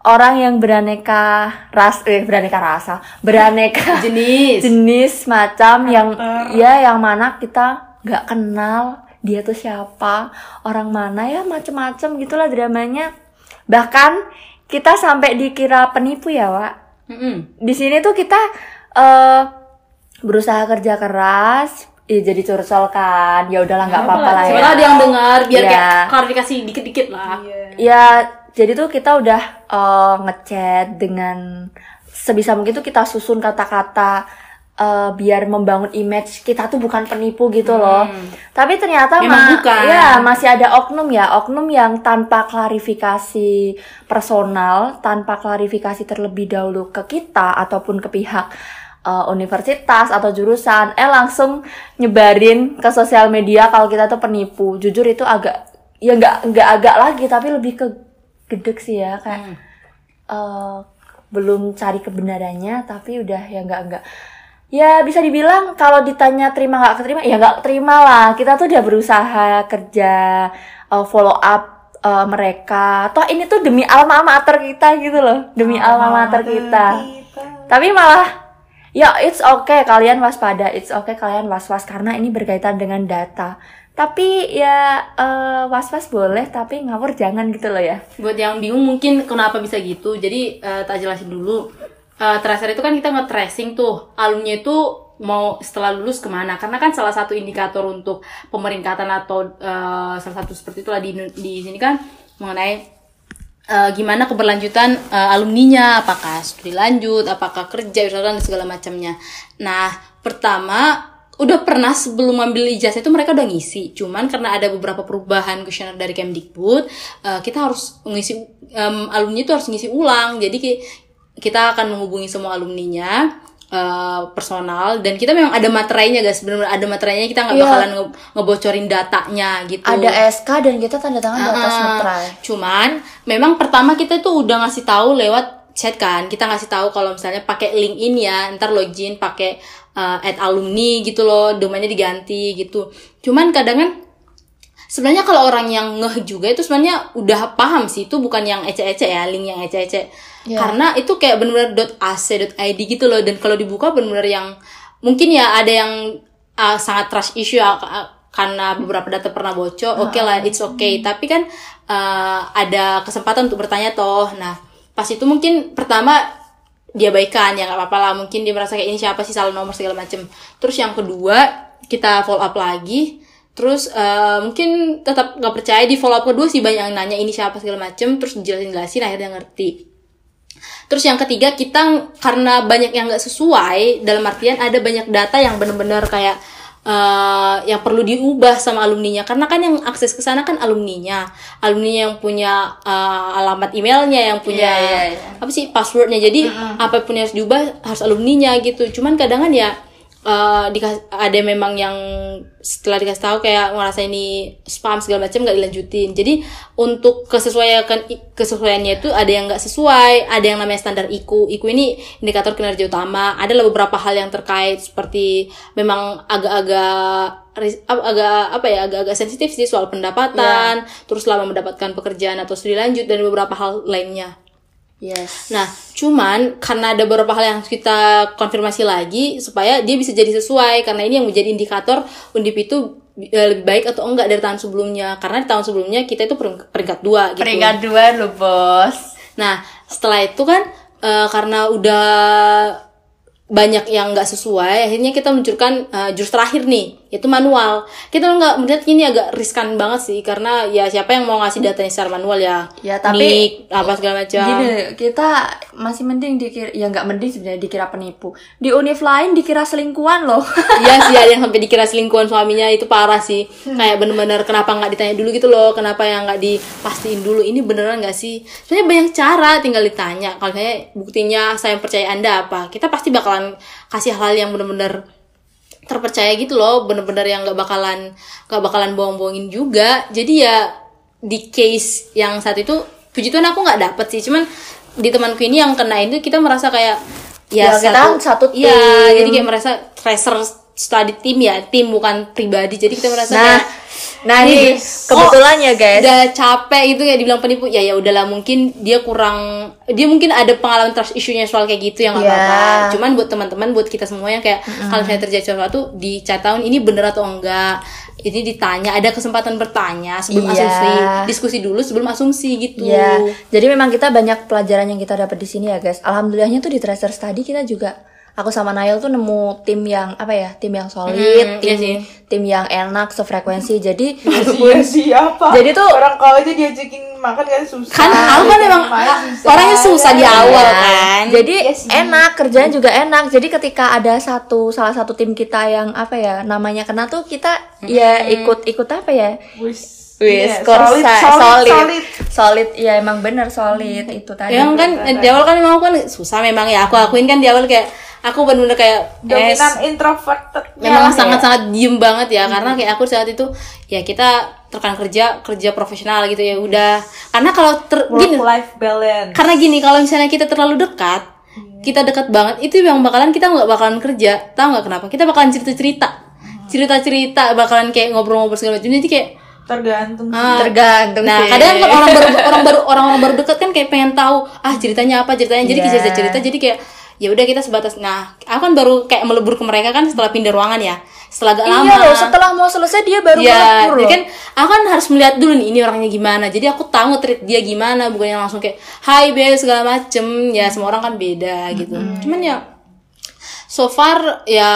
orang yang beraneka ras eh beraneka rasa, beraneka jenis. jenis macam yang ya yang mana kita nggak kenal dia tuh siapa orang mana ya macem-macem gitulah dramanya bahkan kita sampai dikira penipu ya Wak Mm-mm. di sini tuh kita eh berusaha kerja keras ya jadi curcol kan ya udahlah nggak apa-apa lah ya Siapa tahu ada yang dengar biar Iya. kayak klarifikasi dikit-dikit lah. ya jadi tuh kita udah eh, ngechat dengan sebisa mungkin tuh kita susun kata-kata eh, biar membangun image kita tuh bukan penipu gitu loh. Tapi ternyata ma- bukan. ya masih ada oknum ya oknum yang tanpa klarifikasi personal tanpa klarifikasi terlebih dahulu ke kita ataupun ke pihak eh, universitas atau jurusan eh langsung nyebarin ke sosial media kalau kita tuh penipu. Jujur itu agak ya nggak nggak agak lagi tapi lebih ke gedek sih ya kayak eh, belum cari kebenarannya tapi udah ya nggak nggak. Ya bisa dibilang kalau ditanya terima nggak keterima ya nggak terima lah. Kita tuh udah berusaha kerja eh, follow up eh, mereka. Toh ini tuh demi alma mater kita gitu loh demi alma mater kita. Tapi malah ya it's okay. Kalian waspada it's okay kalian was-was karena ini berkaitan dengan data tapi ya eh, was-was boleh tapi ngawur jangan gitu loh ya. Buat yang bingung mungkin kenapa bisa gitu. Jadi eh, tak jelasin dulu. Eh, tracer itu kan kita nge-tracing tuh. Alumni itu mau setelah lulus ke mana? Karena kan salah satu indikator untuk pemeringkatan atau eh, salah satu seperti itulah di di sini kan mengenai eh, gimana keberlanjutan eh, alumninya. Apakah studi lanjut? Apakah kerja dan segala macamnya. Nah pertama udah pernah sebelum ngambil ijazah itu mereka udah ngisi. Cuman karena ada beberapa perubahan kuesioner dari Kemdikbud eh, kita harus ngisi em, alumni itu harus ngisi ulang. Jadi ki- kita akan menghubungi semua alumninya eh, personal. Dan kita memang ada materainya guys. Benar-benar ada materainya. Kita nggak Iya. bakalan nge- ngebocorin datanya gitu. Ada SK dan kita tanda tangan di atas Ah, materai Cuman memang pertama kita tuh udah ngasih tahu lewat chat kan. Kita ngasih tahu kalau misalnya pakai link ini ya, ntar login pakai uh, add alumni gitu loh, domainnya diganti gitu. Cuman kadang kan sebenarnya kalau orang yang ngeh juga itu sebenarnya udah paham sih itu bukan yang ece-ece ya, link yang ece-ece. Iya. Karena itu kayak bener-bener .ac.id gitu loh dan kalau dibuka bener-bener yang mungkin ya ada yang uh, sangat trust issue ya, uh, karena beberapa data pernah bocor, oke lah, it's okay. Tapi kan uh, ada kesempatan untuk bertanya toh. Nah, pas itu mungkin pertama dia baikan ya nggak apa-apa lah. Mungkin dia merasa kayak ini siapa sih salah nomor segala macem. Terus yang kedua kita follow up lagi. Terus uh, mungkin tetap nggak percaya di follow up kedua sih banyak yang nanya ini siapa segala macem. Terus dijelasin jelasin akhirnya ngerti. Terus yang ketiga kita karena banyak yang nggak sesuai dalam artian ada banyak data yang bener-bener kayak eh, yang perlu diubah sama alumninya karena kan yang akses ke sana kan alumninya, alumni yang punya eh, alamat emailnya, yang punya Iya, iya, iya. apa sih passwordnya jadi apa pun yang harus diubah harus alumninya gitu. Cuman kadang kan ya eh, dikas- ada memang yang setelah dikasih tahu kayak ngerasa ini spam segala macam nggak dilanjutin. Jadi untuk kesesuaian kesesuaiannya itu ada yang nggak sesuai ada yang namanya standar IKU IKU ini indikator kinerja utama. Ada beberapa hal yang terkait seperti memang agak-agak agak apa ya agak-agak sensitif sih soal pendapatan terus lama mendapatkan pekerjaan atau studi lanjut dan beberapa hal lainnya yes. Nah, cuman karena ada beberapa hal yang kita konfirmasi lagi supaya dia bisa jadi sesuai karena ini yang menjadi indikator Undip itu eh, lebih baik atau enggak dari tahun sebelumnya. Karena di tahun sebelumnya kita itu peringkat, dua gitu. peringkat dua lo bos. Nah, setelah itu kan eh, karena udah banyak yang nggak sesuai akhirnya kita meluncurkan uh, jurus terakhir nih yaitu manual. Kita nggak melihat ini agak riskan banget sih karena ya siapa yang mau ngasih datanya secara manual ya Ya, tapi- Nick, apa segala macam. Gini, kita masih mending dikira ya nggak mending sebenarnya dikira penipu. Di univ lain dikira selingkuhan loh. Iya sih ada yang sampai dikira selingkuhan suaminya itu parah sih. Kayak bener-bener kenapa nggak ditanya dulu gitu loh kenapa yang nggak dipastiin dulu ini beneran nggak sih? Sebenarnya banyak cara tinggal ditanya. Kalau saya buktinya saya percaya anda apa kita pasti bakalan kasih hal yang bener-bener terpercaya gitu loh bener-bener yang nggak bakalan nggak bakalan bohong-bohongin juga. Jadi ya di case yang saat itu puji Tuhan aku nggak dapet sih. Cuman di temanku ini yang kena itu kita merasa kayak Ya, kita kan satu Iya, tim. jadi kayak merasa tracer study tim ya tim bukan pribadi. Jadi kita merasa Nah, kayak nah ini kebetulan ya guys. udah capek gitu kayak dibilang penipu ya ya udahlah mungkin dia kurang dia mungkin ada pengalaman trust isunya soal kayak gitu yang Iya. apa-apa cuman buat teman-teman buat kita semua yang kayak kalau misalnya terjadi sesuatu dicari tahu ini bener atau enggak ini ditanya ada kesempatan bertanya sebelum Iya. asumsi diskusi dulu sebelum asumsi gitu Ya, jadi memang kita banyak pelajaran yang kita dapat di sini ya guys. Alhamdulillahnya tuh di tracer study kita juga aku sama Nail tuh nemu tim yang apa ya, tim yang solid, Hmm, tim iya sih. tim yang enak sefrekuensi. Jadi Iya siapa? Jadi tuh- orang kau aja diajakin makan kan susah. kan aku kan emang orangnya susah di awal kan Jadi enak kerjanya juga enak. Jadi ketika ada satu salah satu tim kita yang apa ya namanya kena tuh kita ya ikut ikut apa ya? Wis. Wis, Iya, skor solid, solid, solid, solid. solid, ya emang bener solid itu tadi. yang kan di awal kan memang aku kan susah memang ya aku akuin kan di awal kayak aku bener-bener kayak eh, Dominan introverted. memang sangat-sangat diem banget ya karena kayak aku saat itu ya kita tekan kerja kerja profesional gitu ya udah. Karena kalau ter, gini work life balance. karena gini kalau misalnya kita terlalu dekat kita dekat banget itu yang bakalan kita nggak bakalan kerja. Tahu nggak kenapa? Kita bakalan cerita cerita cerita cerita bakalan kayak ngobrol-ngobrol segala macam. Jadi kayak Tergantung. ah, Tergantung nah sih. kadang kan orang baru orang baru orang orang baru dekat kan kayak pengen tahu ah ceritanya apa ceritanya. Jadi Iya. cerita cerita jadi kayak ya udah kita sebatas nah aku kan baru kayak melebur ke mereka kan setelah pindah ruangan ya setelah agak lama Iya loh, setelah mau selesai dia baru ya melebur jadi loh. kan aku kan harus melihat dulu nih ini orangnya gimana jadi aku tahu nge-treat dia gimana bukan yang langsung kayak hai be segala macem ya semua orang kan beda gitu cuman ya so far ya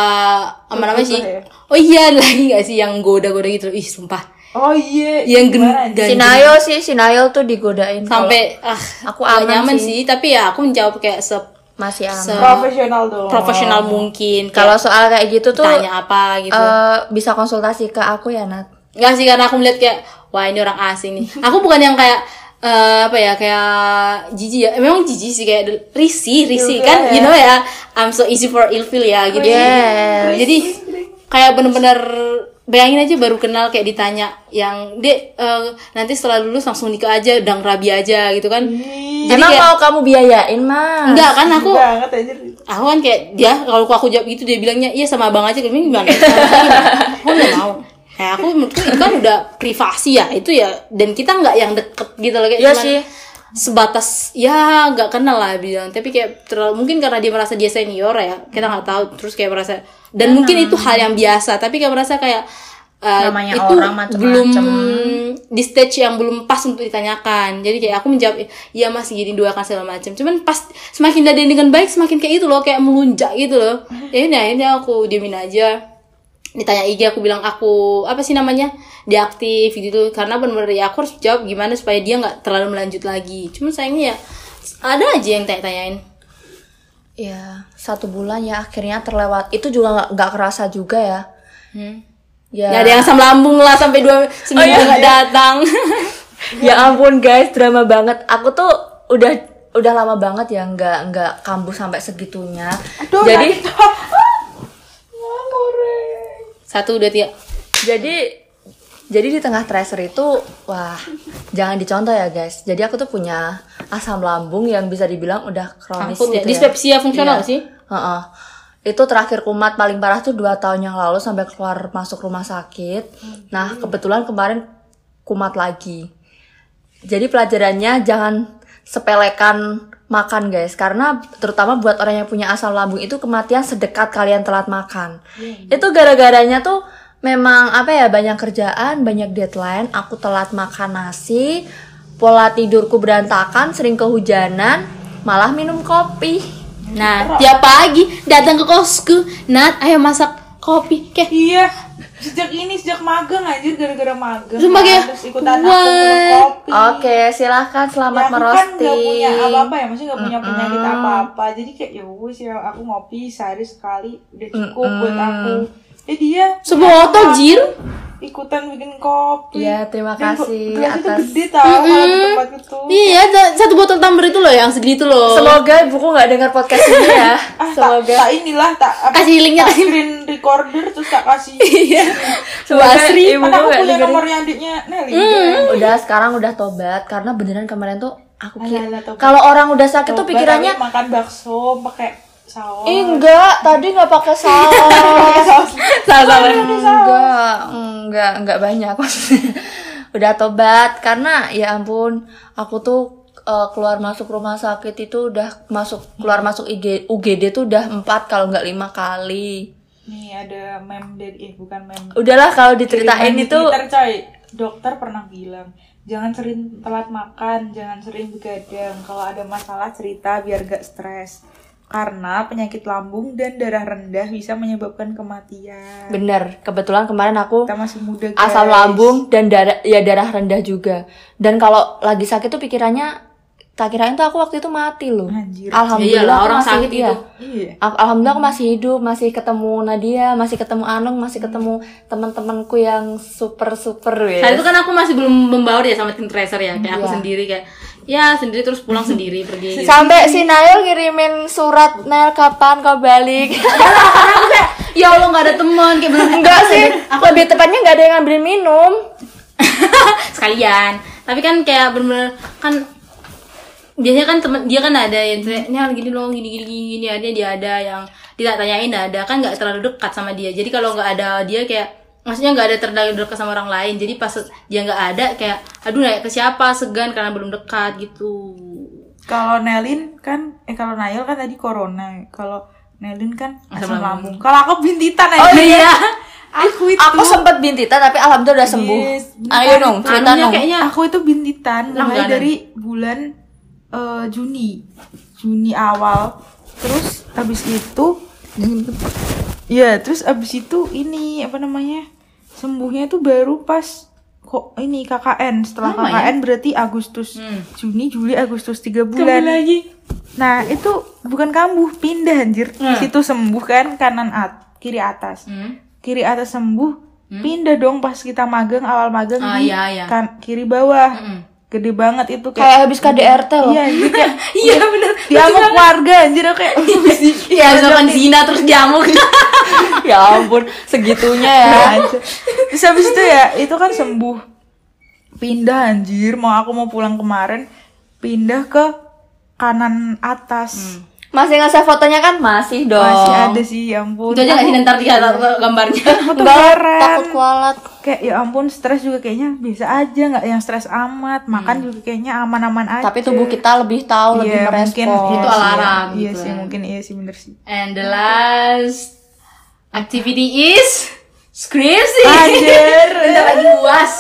apa namanya sih ya? oh iya lagi nggak sih yang goda-goda gitu ih sumpah Oh iya. yang gen gimana? ganjil. Si Nayo sih, si Nayo tuh digodain sampai ah Aku aman nyaman sih. sih. tapi ya aku menjawab kayak se kalau masih aman. profesional dong. profesional mungkin Kalau soal kayak gitu tuh tanya apa gitu eh, bisa konsultasi ke aku ya Nat. Nggak sih karena aku melihat kayak wah ini orang asing nih. Aku bukan yang kayak eh, apa ya kayak jijik ya. Memang jijik sih kayak risih, risih kan. You know ya, I'm so easy for ilfeel ya gitu. Yes. Jadi kayak bener-bener bayangin aja baru kenal kayak ditanya yang dia eh, nanti setelah lulus langsung nikah aja, dang rabi aja gitu kan. Jadi Emang kayak mau kamu biayain mah? enggak kan aku banget aja. aku kan kayak dia kalau aku jawab gitu dia bilangnya iya sama abang aja gimana gimana aku nggak mau kayak aku menurutku itu kan udah privasi ya itu ya dan kita nggak yang deket gitu loh kayak cuman sih. sebatas ya nggak kenal lah bilang tapi kayak terlalu mungkin karena dia merasa dia senior ya kita nggak tahu terus kayak merasa dan mungkin itu hal yang biasa tapi kayak merasa kayak Namanya itu orang macem-macem. belum di stage yang belum pas untuk ditanyakan. Jadi kayak aku menjawab iya mas gini doakan segala macam cuman pas semakin daden dengan baik semakin kayak itu loh kayak melunjak gitu loh. Ya ini akhirnya aku diemin aja. Ditanya IG aku bilang aku apa sih namanya diaktif gitu karena bener-bener ya aku harus jawab gimana supaya dia nggak terlalu melanjut lagi. Cuman sayangnya ya ada aja yang tanya-tanyain. Ya, satu bulan ya akhirnya terlewat. Itu juga nggak kerasa juga ya. Ya. ya ada yang asam lambung lah sampai dua seminggu nggak datang ya ampun guys, drama banget. Aku tuh udah udah lama banget ya nggak nggak kambuh sampai segitunya. jadi satu dua tiga jadi jadi di tengah tracer itu wah jangan dicontoh ya guys. Jadi aku tuh punya asam lambung yang bisa dibilang udah kronis Akut ya. gitu Dispepsia fungsional Iya. sih? Heeh. Itu terakhir kumat paling parah tuh dua tahun yang lalu sampai keluar masuk rumah sakit. Nah kebetulan kemarin kumat lagi. Jadi pelajarannya jangan sepelekan makan guys karena terutama buat orang yang punya asam lambung itu kematian sedekat kalian telat makan. Itu gara-garanya tuh memang apa ya banyak kerjaan, banyak deadline, aku telat makan nasi, pola tidurku berantakan, sering kehujanan, malah minum kopi. Nah, tiap pagi datang ke kosku, Nat, ayo masak kopi. Kayak Iya, sejak ini sejak magang anjir gara-gara magang. Sumpah, kan, kayak, terus ikutan aku kopi. Oke, silahkan selamat ya, aku kan merosting. gak punya apa-apa ya, maksudnya gak punya penyakit apa-apa. Jadi kayak ya wis ya aku ngopi sehari sekali udah cukup buat aku. Eh dia sebuah otot jir. Ikutan bikin kopi. Iya, terima Dan kasih gelas itu atas gede tau kalau di tempat itu. Iya, satu botol tumbler itu loh yang segini itu loh. Semoga ibuku nggak dengar podcast ini ya. Ah, tak, Semoga tak inilah tak apa, Kasih linknya, tak screen recorder terus tak kasih. Iya. semoga Asri. Kan aku punya dengerin. nomornya adiknya Nelly. Udah sekarang udah tobat karena beneran kemarin tuh aku kira kalau orang udah sakit tuh pikirannya makan bakso pakai saus. "Ih, enggak, tadi nggak pakai saus. Salah-salah. enggak, enggak, enggak banyak maksudnya. Udah tobat karena ya ampun, aku tuh eh, keluar masuk rumah sakit itu udah masuk keluar masuk IG, UGD tuh udah empat kalau nggak lima kali. Nih ada meme dari eh bukan meme. Udahlah kalau diceritain itu Twitter, coy. Dokter pernah bilang, jangan sering telat makan, jangan sering begadang. Kalau ada masalah cerita biar gak stres. Karena penyakit lambung dan darah rendah bisa menyebabkan kematian. bener. Kebetulan kemarin aku Kita masih muda guys. asam lambung dan darah ya darah rendah juga. Dan kalau lagi sakit tuh pikirannya tak kirain tuh aku waktu itu mati loh. Anjir. Alhamdulillah Iyalah, aku orang masih sakit iya. itu. Iya. Al- Alhamdulillah aku masih hidup, masih ketemu Nadia, masih ketemu Anung, masih ketemu teman-temanku yang super super wes. Saat itu kan aku masih belum membawa dia sama tim tracer ya, kayak aku Iya. sendiri kayak ya sendiri terus pulang sendiri pergi. gitu. Sampai si Nail ngirimin surat Nail kapan kau balik? ya Allah nggak ada teman kayak belum Enggak sih, lebih tepatnya nggak ada yang ngambilin minum. sekalian. Tapi kan kayak bener-bener kan biasanya kan temen dia kan ada yang ini gini loh gini gini gini gini ada dia ada yang tidak tanyain ada kan nggak terlalu dekat sama dia jadi kalau nggak ada dia kayak maksudnya nggak ada terlalu dekat sama orang lain jadi pas dia nggak ada kayak aduh nanya ke siapa segan karena belum dekat gitu Kalau Nelin kan, eh kalau Nail kan tadi corona. Kalau Nelin kan asam Asam lambung. Kalau aku bintitan aja. Oh iya. Aku itu. Aku sempat bintitan tapi alhamdulillah udah sembuh. Yes, Ayo dong, cerita dong. kayaknya Aku itu bintitan mulai dari bulan eh, Juni. Juni awal. Terus habis itu Ya, terus habis itu ini apa namanya? Sembuhnya itu baru pas kok ini KKN. Setelah Lama ya? KKN berarti Agustus, Hmm. Juni, Juli, Agustus tiga bulan. lagi Nah, itu bukan kambuh, pindah anjir. Hmm. Situ sembuh kan kanan at, kiri atas. hmm. Kiri atas sembuh, pindah dong pas kita magang awal magang Ah, di iya, iya. kan kiri bawah. Mm-mm. Gede banget itu Kayak kayak habis KDRT loh. Iya, kayak iya bener dia mau keluarga anjir aku kayak ya misalkan zina terus jamuk ya ampun, segitunya ya. aja. Terus habis itu ya, itu kan sembuh. Pindah anjir, mau aku mau pulang kemarin, pindah ke kanan atas. Masih ngasih fotonya kan? Masih dong. Masih ada sih, ya ampun. itu aja nggak sih ntar dia gambarnya Enggak, takut kualat. Kayak ya ampun, stres juga kayaknya biasa aja, nggak yang stres amat. Makan juga kayaknya aman-aman aja. Tapi tubuh kita lebih tahu, lebih Iya, merespon. mungkin, Itu iya alarm Iya gitu sih, kan. mungkin iya sih bener sih. And the last activity is skripsi. Anjir. Bentar lagi uas.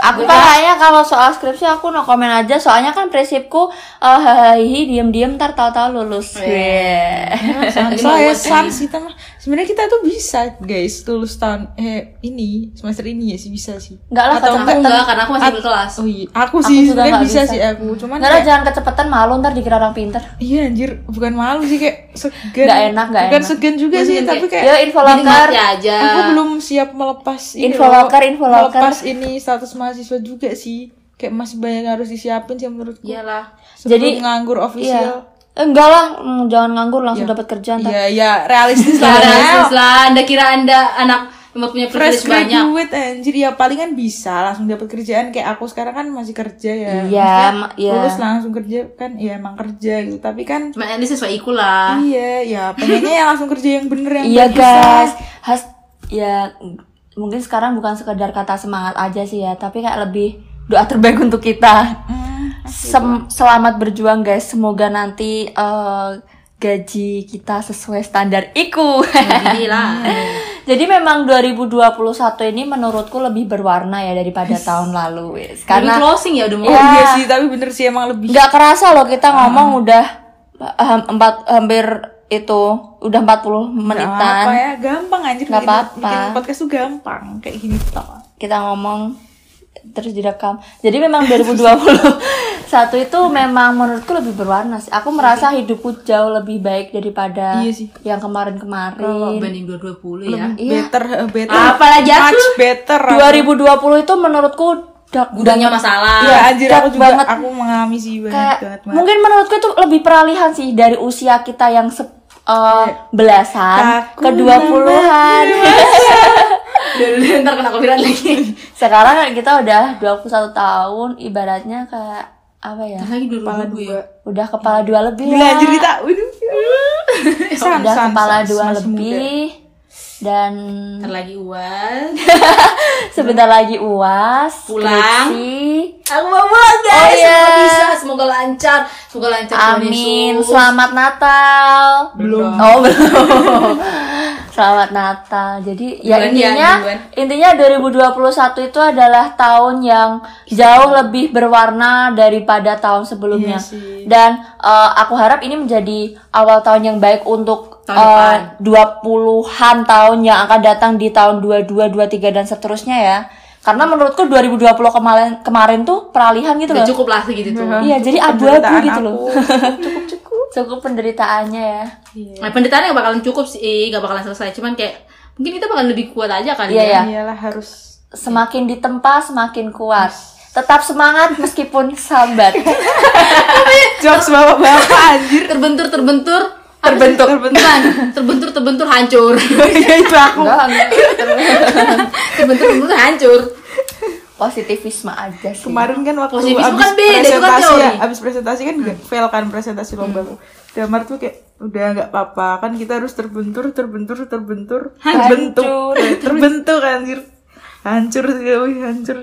Aku kan kayaknya kalau soal skripsi aku no komen aja soalnya kan prinsipku eh hahihi diem-diem ntar tahu-tahu lulus. Iya. Yeah. Soalnya sans kita mah sebenarnya kita tuh bisa guys lulus tahun eh ini semester ini ya sih bisa sih. Enggak lah Atau. Aku enggak karena aku masih At- berkelas. Oh iya, aku sih juga sebenarnya nggak bisa, bisa. sih aku. Cuman Enggak lah jangan kecepatan malu ntar dikira orang pinter. Iya anjir, bukan malu sih kayak segan. Nggak enak, nggak Bukan enak. segan juga sih, tapi kayak Yo info mati aja. aku belum siap melepas ini Info locker, info locker. Melepas ini status mahasiswa juga sih. Kayak masih banyak yang harus disiapin sih menurutku. Iyalah. Sebelum Jadi- nganggur official. Iya. Enggak lah, jangan nganggur langsung dapat kerjaan. Iya, iya, realistis Ya, lah. realistis lah. Anda kira Anda anak yang punya fresh banyak. graduate anjir ya palingan bisa langsung dapat kerjaan kayak aku sekarang kan masih kerja ya Iya, iya. lulus langsung kerja kan ya emang kerja gitu tapi kan Cuma ini sesuai iku lah. iya ya pengennya yang langsung kerja yang bener yang Iya guys, has ya mungkin sekarang bukan sekedar kata semangat aja sih ya, tapi kayak lebih doa terbaik untuk kita. Hmm, Sem- selamat berjuang guys, semoga nanti eh, gaji kita sesuai standar IKU. Jadi memang 2021 ini menurutku lebih berwarna ya daripada tahun lalu, wis. Karena closing ya udah mau. Iya. iya sih tapi bener sih emang lebih nggak kerasa loh kita ngomong udah eh, empat hampir itu udah 40 Nggak apa menitan. ya, gampang anjir Nggak bikin- apa-apa. bikin podcast tuh gampang kayak gini toh. Kita ngomong terus direkam. Jadi memang 2021 itu memang menurutku lebih berwarna sih. Aku merasa hidupku jauh lebih baik daripada Iya sih. yang kemarin-kemarin. Banding 220 ya. Iya. Better, eh, better. Apalagi aku. Much better. 2020 itu menurutku dark Gudangnya banget. masalah. Iya anjir dark aku juga banget. aku mengalami sih banget kayak banget. banget. mungkin menurutku itu lebih peralihan sih dari usia kita yang eh, belasan Takut ke dua puluhan Dan ntar kena copyright lagi. sekarang kan kita udah 21 tahun ibaratnya kayak apa ya Lagi kepala 2000 dua. ya. udah kepala dua lebih Gila lah anjir kita. Waduh. San, udah kepala dua lebih dan lagi uas. sebentar lagi uas Pulang. skripsi. Aku mau pulang guys. Oh, iya. Semoga bisa, semoga lancar. Semoga lancar Amin. Selamat Natal. Belum. Oh, belum. Selamat Natal. Jadi ya Duluan ya, intinya duluan. intinya 2021 itu adalah tahun yang jauh lebih berwarna daripada tahun sebelumnya. Iya. Dan eh, aku harap ini menjadi awal tahun yang baik untuk Tahun eh, 20-an tahun yang akan datang di tahun 22, 23 dan seterusnya ya. Karena menurutku 2020 kemarin kemarin tuh peralihan gitu Udah loh. cukup lah segitu tuh. Iya, jadi abu-abu gitu loh. Cukup cukup. Cukup penderitaannya ya. Nah, penderitaannya gak bakalan cukup sih, gak bakalan selesai. Cuman kayak mungkin kita bakalan lebih kuat aja kali Iya, ya. iya. Iyalah harus Semakin ditempa semakin kuat. Tetap semangat meskipun sambat. jokes bapak-bapak anjir. Terbentur, terbentur, Terbentuk. Bukan, terbentur, terbentur, hancur. Ya itu aku. Terbentur, terbentur, hancur. Positivisme aja sih. Kemarin kan waktu Positivisme abis kan beda, itu kan presentasi ya, abis presentasi kan gak fail kan presentasi lomba tuh. Damar tuh kayak udah nggak apa-apa kan kita harus terbentur, terbentur, terbentur, terbentuk, Hancur. terbentuk anjir, hancur hancur.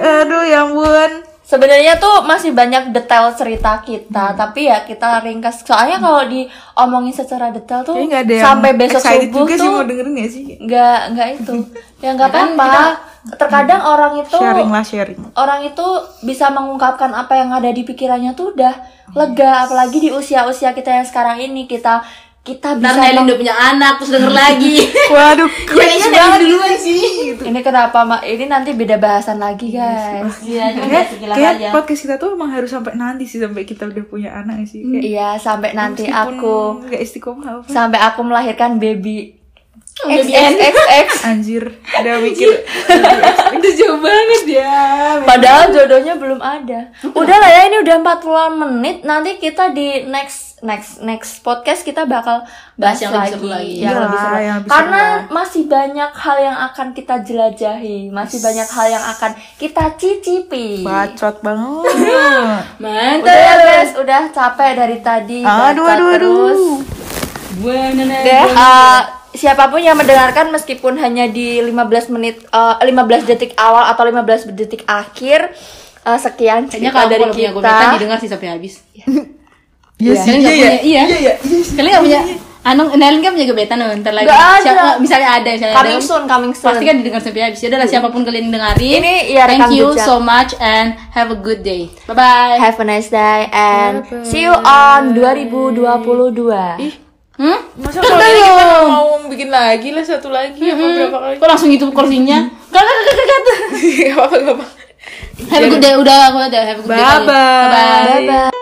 Aduh ya ampun. Sebenarnya tuh masih banyak detail cerita kita, tapi ya kita ringkas. Soalnya kalau diomongin secara detail tuh nggak ada yang sampai besok subuh juga sih tuh mau dengerin ya sih. nggak nggak itu. Ya nggak apa-apa. Terkadang orang itu Sharing lah sharing. orang itu bisa mengungkapkan apa yang ada di pikirannya tuh udah lega apalagi di usia-usia kita yang sekarang ini kita kita Ntar bisa Nelin meng- udah punya anak, terus denger lagi. Waduh, Kayaknya Nelin duluan sih. ini kenapa mak ini nanti beda bahasan lagi guys Iya, kayak, podcast kita tuh emang harus sampai nanti sih sampai kita udah punya anak sih. Kayak, iya sampai nanti aku nggak istiqomah sampai aku melahirkan baby Baby XXX Anjir, udah mikir. Udah jauh banget ya. padahal jodohnya belum ada. Udah lah ya ini udah 40 menit. Nanti kita di next next next podcast kita bakal bahas Bahas yang lagi, lebih lagi. yang Iya lebih lah, seru. yang lebih karena seru masih banyak hal yang akan kita jelajahi. Masih banyak hal yang akan kita cicipi. Bacot banget. Mantap. udah ya guys udah capek dari tadi. Aduh, bacot aduh, terus. Aduh. Buana deh eh, siapa pun yang mendengarkan meskipun hanya di 15 menit eh, 15 detik awal atau 15 detik akhir eh, sekian Kayaknya cerita kalau dari kalau punya kita gobetan didengar sih sampai habis. Iya sih, Kalian iya nggak ya. punya, iya. Iya iya. Kalian nggak punya Anu, Nelin kan punya gebetan loh, ntar lagi. Nggak ada. Siapa, misalnya ada, misalnya coming ada. soon coming soon Pasti kan didengar sampai habis. Yaudah lah, siapa pun kalian yang dengerin. Ini ya rekam Thank you jejak. so much and have a good day. Bye bye. have a nice day and see you on 2022 Hmm? Masa kalau ini kita mau bikin lagi lah satu lagi apa berapa kali? Kok langsung itu kursinya? Gak, gak, gak, gak, gak. Gak apa-apa. Have a good day. Udah, aku udah have a good day. Bye-bye. Bye bye. bye bye